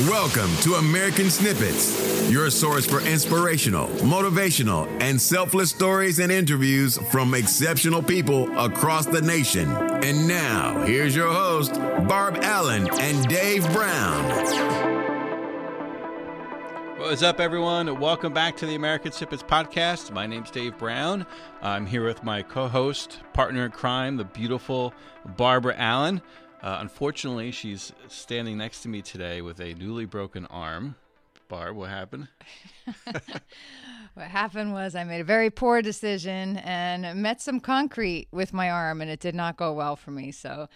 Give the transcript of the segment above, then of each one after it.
Welcome to American Snippets, your source for inspirational, motivational, and selfless stories and interviews from exceptional people across the nation. And now, here's your host, Barb Allen and Dave Brown. What's up, everyone? Welcome back to the American Snippets podcast. My name's Dave Brown. I'm here with my co host, partner in crime, the beautiful Barbara Allen. Uh, unfortunately, she's standing next to me today with a newly broken arm. Barb, what happened? what happened was I made a very poor decision and met some concrete with my arm, and it did not go well for me. So,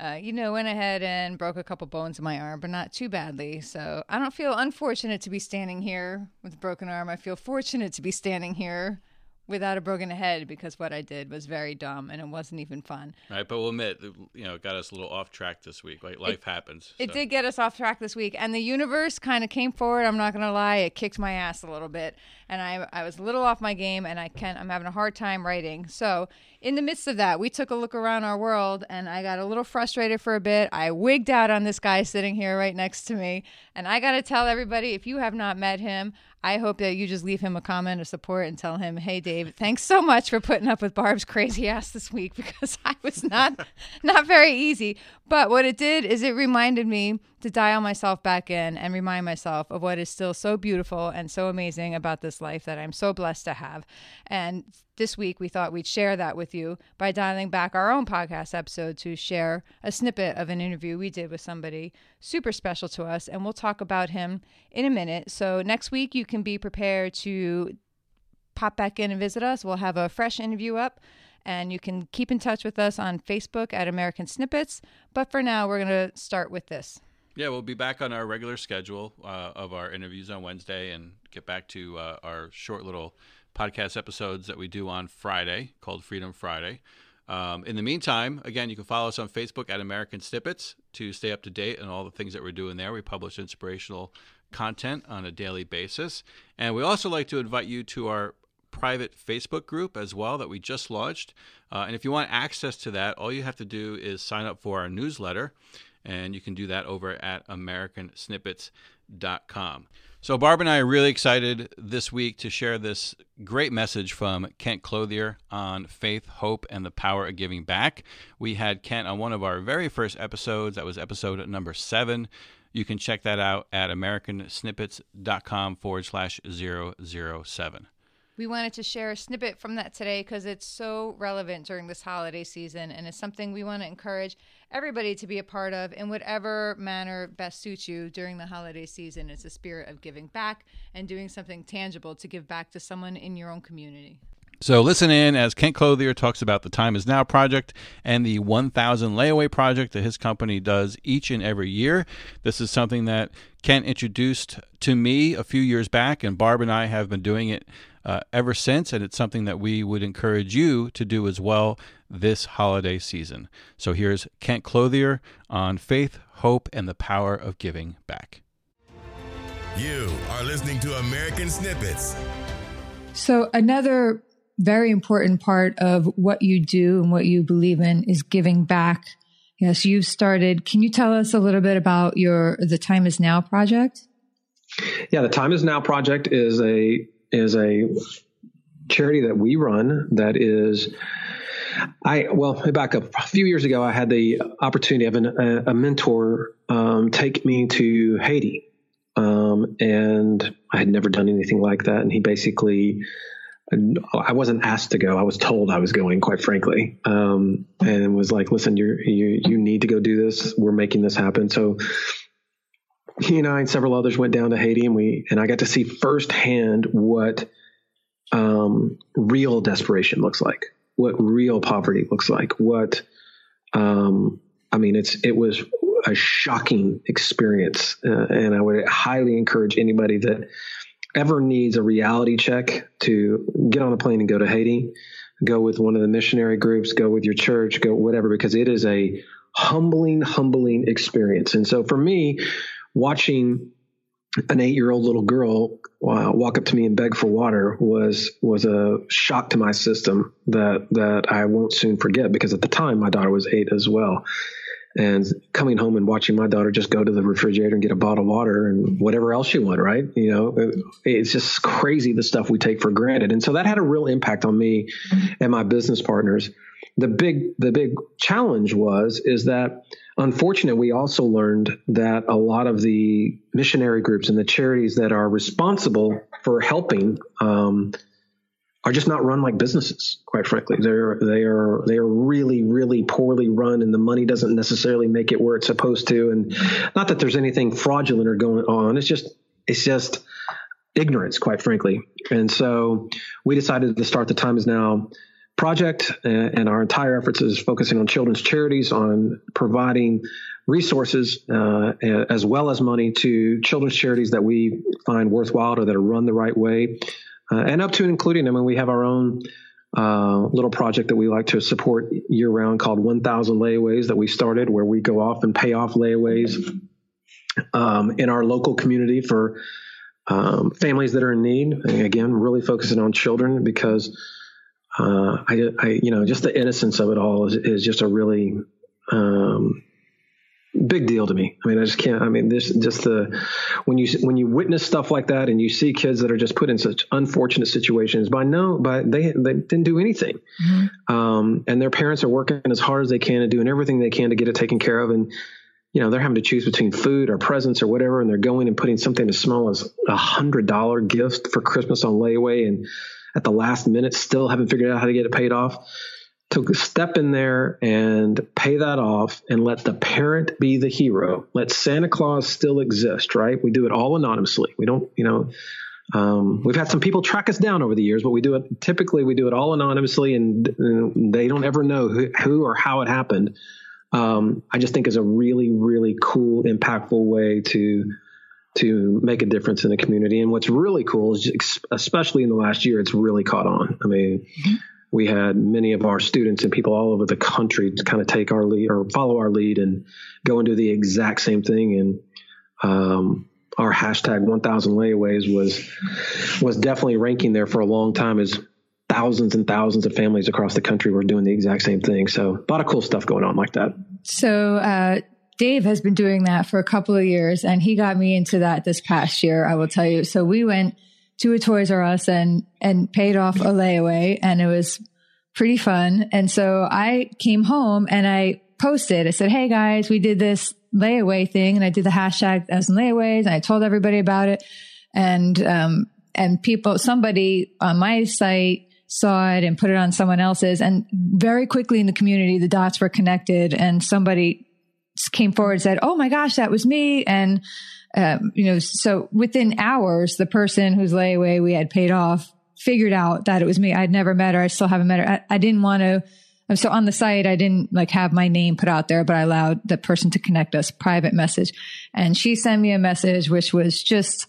uh, you know, went ahead and broke a couple bones in my arm, but not too badly. So I don't feel unfortunate to be standing here with a broken arm. I feel fortunate to be standing here without a broken head because what I did was very dumb and it wasn't even fun. Right, but we'll admit, you know, it got us a little off track this week. Like life it, happens. It so. did get us off track this week, and the universe kind of came forward. I'm not gonna lie, it kicked my ass a little bit, and I I was a little off my game, and I can I'm having a hard time writing. So in the midst of that, we took a look around our world, and I got a little frustrated for a bit. I wigged out on this guy sitting here right next to me, and I gotta tell everybody, if you have not met him, I hope that you just leave him a comment of support and tell him, "Hey, Dave, thanks so much for putting up with Barb's crazy ass this week because I was not not very easy." But what it did is it reminded me to dial myself back in and remind myself of what is still so beautiful and so amazing about this life that I'm so blessed to have. And this week, we thought we'd share that with you by dialing back our own podcast episode to share a snippet of an interview we did with somebody super special to us. And we'll talk about him in a minute. So, next week, you can be prepared to pop back in and visit us. We'll have a fresh interview up. And you can keep in touch with us on Facebook at American Snippets. But for now, we're going to start with this. Yeah, we'll be back on our regular schedule uh, of our interviews on Wednesday and get back to uh, our short little podcast episodes that we do on Friday called Freedom Friday. Um, in the meantime, again, you can follow us on Facebook at American Snippets to stay up to date on all the things that we're doing there. We publish inspirational content on a daily basis. And we also like to invite you to our private Facebook group as well that we just launched. Uh, and if you want access to that, all you have to do is sign up for our newsletter and you can do that over at americansnippets.com. So, Barb and I are really excited this week to share this great message from Kent Clothier on faith, hope, and the power of giving back. We had Kent on one of our very first episodes. That was episode number seven. You can check that out at americansnippets.com forward slash 007. We wanted to share a snippet from that today because it's so relevant during this holiday season and it's something we want to encourage everybody to be a part of in whatever manner best suits you during the holiday season. It's a spirit of giving back and doing something tangible to give back to someone in your own community. So listen in as Kent Clothier talks about the Time Is Now project and the 1000 layaway project that his company does each and every year. This is something that Kent introduced to me a few years back, and Barb and I have been doing it uh, ever since, and it's something that we would encourage you to do as well this holiday season. So here's Kent Clothier on faith, hope, and the power of giving back. You are listening to American Snippets. So, another very important part of what you do and what you believe in is giving back. Yes, you've started. Can you tell us a little bit about your the Time Is Now project? Yeah, the Time Is Now project is a is a charity that we run that is I well back up. A few years ago I had the opportunity of an, a, a, mentor um, take me to Haiti. Um, and I had never done anything like that. And he basically I wasn't asked to go. I was told I was going quite frankly. Um, and was like listen you you you need to go do this. We're making this happen. So he and I and several others went down to Haiti, and we and I got to see firsthand what um, real desperation looks like, what real poverty looks like, what um, I mean, it's it was a shocking experience, uh, and I would highly encourage anybody that ever needs a reality check to get on a plane and go to Haiti, go with one of the missionary groups, go with your church, go whatever, because it is a humbling, humbling experience. And so for me, watching an eight year old little girl uh, walk up to me and beg for water was was a shock to my system that that I won't soon forget because at the time my daughter was eight as well. and coming home and watching my daughter just go to the refrigerator and get a bottle of water and whatever else she want, right? You know, it's just crazy the stuff we take for granted. And so that had a real impact on me and my business partners. The big the big challenge was is that unfortunately we also learned that a lot of the missionary groups and the charities that are responsible for helping um, are just not run like businesses, quite frankly. They're they are they are really really poorly run, and the money doesn't necessarily make it where it's supposed to. And not that there's anything fraudulent or going on. It's just it's just ignorance, quite frankly. And so we decided to start the Time Is Now project, and our entire efforts is focusing on children's charities, on providing resources uh, as well as money to children's charities that we find worthwhile or that are run the right way uh, and up to and including, I we have our own uh, little project that we like to support year round called 1,000 Layaways that we started, where we go off and pay off layaways um, in our local community for um, families that are in need. And again, really focusing on children because uh, I, I, you know, just the innocence of it all is, is just a really um, big deal to me. I mean, I just can't. I mean, this just the when you when you witness stuff like that and you see kids that are just put in such unfortunate situations by no, but they they didn't do anything, mm-hmm. um, and their parents are working as hard as they can and doing everything they can to get it taken care of, and you know they're having to choose between food or presents or whatever, and they're going and putting something as small as a hundred dollar gift for Christmas on layaway, and at the last minute still haven't figured out how to get it paid off to step in there and pay that off and let the parent be the hero. Let Santa Claus still exist, right? We do it all anonymously. We don't, you know, um, we've had some people track us down over the years, but we do it typically we do it all anonymously, and, and they don't ever know who, who, or how it happened. Um, I just think is a really, really cool, impactful way to to make a difference in the community. And what's really cool is, especially in the last year, it's really caught on. I mean. Mm-hmm we had many of our students and people all over the country to kind of take our lead or follow our lead and go and do the exact same thing. And um, our hashtag 1000 layaways was was definitely ranking there for a long time as thousands and thousands of families across the country were doing the exact same thing. So a lot of cool stuff going on like that. So uh, Dave has been doing that for a couple of years, and he got me into that this past year. I will tell you. So we went to a Toys R Us and and paid off a layaway, and it was pretty fun. And so I came home and I posted. I said, "Hey guys, we did this layaway thing," and I did the hashtag as layaways, and I told everybody about it. And um, and people, somebody on my site saw it and put it on someone else's, and very quickly in the community, the dots were connected, and somebody came forward and said, "Oh my gosh, that was me," and um, you know, so within hours, the person whose layaway we had paid off figured out that it was me. I'd never met her. I still haven't met her. I, I didn't want to. So on the site, I didn't like have my name put out there, but I allowed the person to connect us private message. And she sent me a message, which was just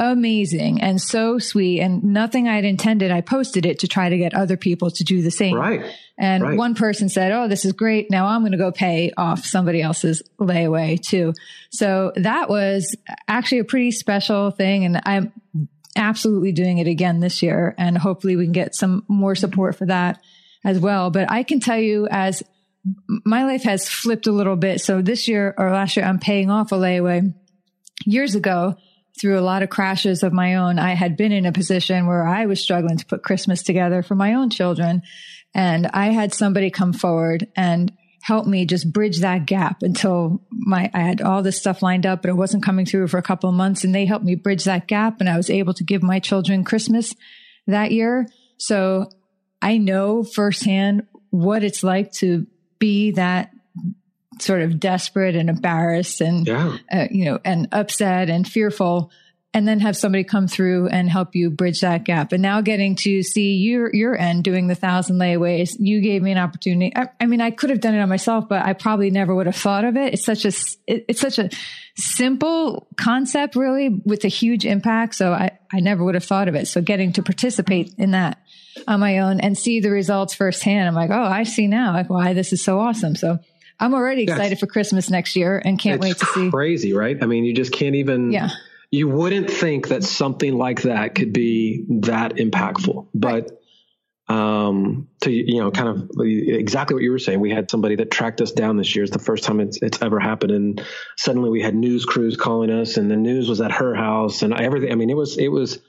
amazing and so sweet and nothing I had intended. I posted it to try to get other people to do the same. Right. And right. one person said, Oh, this is great. Now I'm going to go pay off somebody else's layaway too. So that was actually a pretty special thing. And I'm absolutely doing it again this year. And hopefully we can get some more support for that as well. But I can tell you as my life has flipped a little bit. So this year or last year, I'm paying off a layaway years ago through a lot of crashes of my own, I had been in a position where I was struggling to put Christmas together for my own children. And I had somebody come forward and help me just bridge that gap until my, I had all this stuff lined up, but it wasn't coming through for a couple of months. And they helped me bridge that gap. And I was able to give my children Christmas that year. So I know firsthand what it's like to be that sort of desperate and embarrassed and yeah. uh, you know and upset and fearful and then have somebody come through and help you bridge that gap. And now getting to see your your end doing the thousand layaways, you gave me an opportunity. I, I, mean, I could have done it on myself, but I probably never would have thought of it. It's such a it, it's such a simple concept, really, with a huge impact. So I I never would have thought of it. So getting to participate in that on my own and see the results firsthand, I'm like, oh, I see now like why this is so awesome. So I'm already excited for Christmas next year and can't wait to see. Crazy, right? I mean, you just can't even. Yeah. You wouldn't think that something like that could be that impactful, but. Right. um, to you know, kind of exactly what you were saying. We had somebody that tracked us down this year. It's the first time it's, it's ever happened, and suddenly we had news crews calling us, and the news was at her house, and everything. I mean, it was it was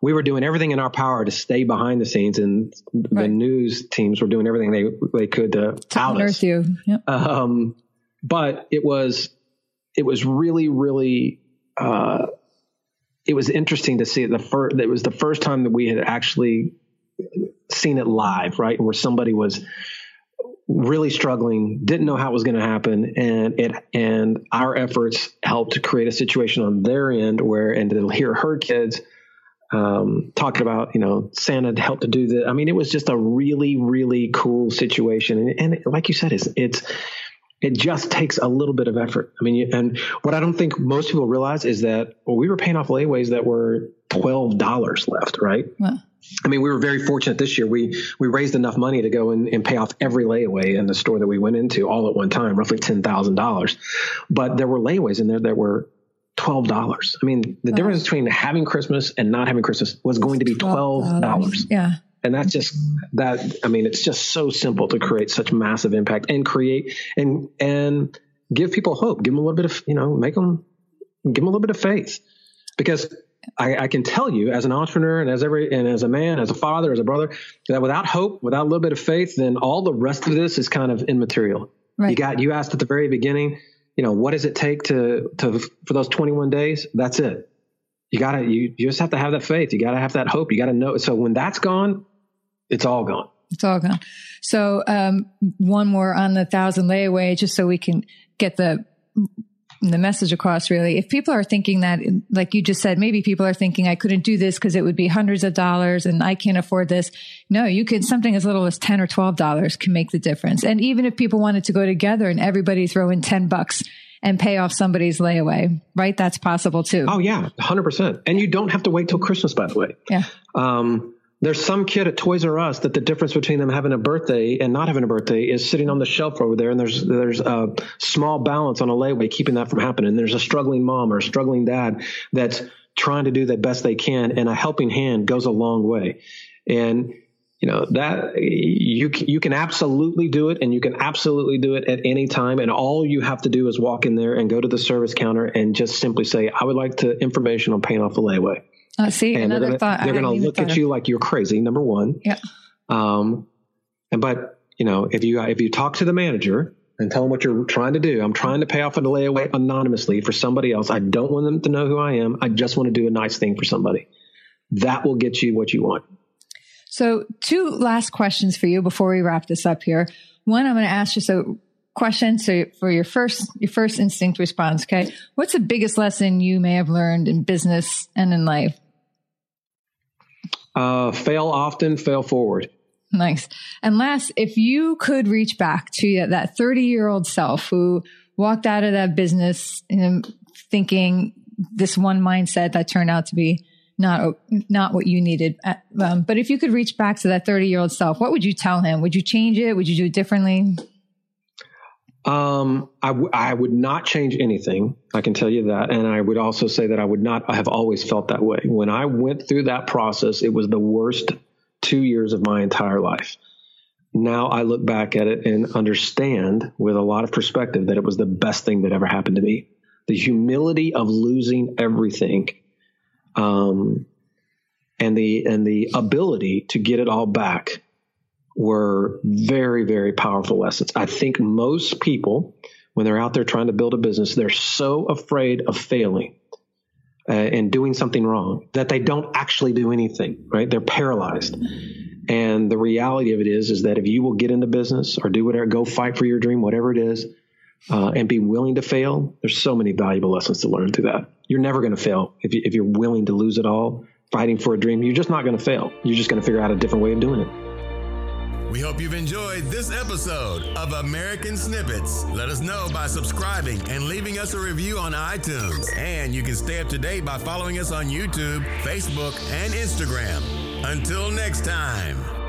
we were doing everything in our power to stay behind the scenes, and right. the news teams were doing everything they they could to, to out us. You. Yep. Um, but it was it was really really uh, it was interesting to see it the first it was the first time that we had actually seen it live right where somebody was really struggling didn't know how it was going to happen and it and our efforts helped create a situation on their end where and to hear her kids um, talking about you know Santa helped to do that. I mean, it was just a really really cool situation, and, and like you said, it's it's it just takes a little bit of effort. I mean, and what I don't think most people realize is that well, we were paying off layaways that were twelve dollars left, right? I mean, we were very fortunate this year. We we raised enough money to go and, and pay off every layaway in the store that we went into all at one time, roughly ten thousand dollars. But there were layaways in there that were twelve dollars. I mean, the difference between having Christmas and not having Christmas was going to be twelve dollars. Yeah and that's just that i mean it's just so simple to create such massive impact and create and and give people hope give them a little bit of you know make them give them a little bit of faith because I, I, can tell you as an entrepreneur and as every and as a man as a father as a brother that without hope without a little bit of faith then all the rest of this is kind of immaterial right. you got you asked at the very beginning you know what does it take to to for those 21 days? That's it. You gotta you, you just have to have that faith. You gotta have that hope. You gotta know. So when that's gone it's all gone. It's all gone. So, um, one more on the thousand layaway, just so we can get the the message across. Really, if people are thinking that, like you just said, maybe people are thinking I couldn't do this because it would be hundreds of dollars and I can't afford this. No, you can something as little as ten or twelve dollars can make the difference. And even if people wanted to go together and everybody throw in ten bucks and pay off somebody's layaway, right? That's possible too. Oh yeah, hundred percent. And you don't have to wait till Christmas, by the way. Yeah. Um, there's some kid at Toys R Us that the difference between them having a birthday and not having a birthday is sitting on the shelf over there, and there's there's a small balance on a layaway keeping that from happening. And there's a struggling mom or a struggling dad that's trying to do the best they can, and a helping hand goes a long way. And you know that you you can absolutely do it, and you can absolutely do it at any time. And all you have to do is walk in there and go to the service counter and just simply say, "I would like to information on paying off the layaway." Uh, see, and another they're gonna, thought. They're going to look at you like you're crazy. Number one. Yeah. Um, and but you know, if you if you talk to the manager and tell them what you're trying to do, I'm trying to pay off a layaway anonymously for somebody else. I don't want them to know who I am. I just want to do a nice thing for somebody. That will get you what you want. So, two last questions for you before we wrap this up here. One, I'm going to ask you a question so for your first your first instinct response. Okay, what's the biggest lesson you may have learned in business and in life? Uh, fail often, fail forward. Nice. And last, if you could reach back to that 30 year old self who walked out of that business thinking this one mindset that turned out to be not not what you needed. Um, but if you could reach back to that 30 year old self, what would you tell him? Would you change it? Would you do it differently? Um, I, w- I would not change anything. I can tell you that. And I would also say that I would not, I have always felt that way. When I went through that process, it was the worst two years of my entire life. Now I look back at it and understand with a lot of perspective that it was the best thing that ever happened to me. The humility of losing everything, um, and the and the ability to get it all back were very, very powerful lessons. I think most people, when they're out there trying to build a business, they're so afraid of failing uh, and doing something wrong that they don't actually do anything, right? They're paralyzed. And the reality of it is, is that if you will get into business or do whatever, go fight for your dream, whatever it is, uh, and be willing to fail, there's so many valuable lessons to learn through that. You're never going to fail if, you, if you're willing to lose it all, fighting for a dream. You're just not going to fail. You're just going to figure out a different way of doing it. We hope you've enjoyed this episode of American Snippets. Let us know by subscribing and leaving us a review on iTunes. And you can stay up to date by following us on YouTube, Facebook, and Instagram. Until next time.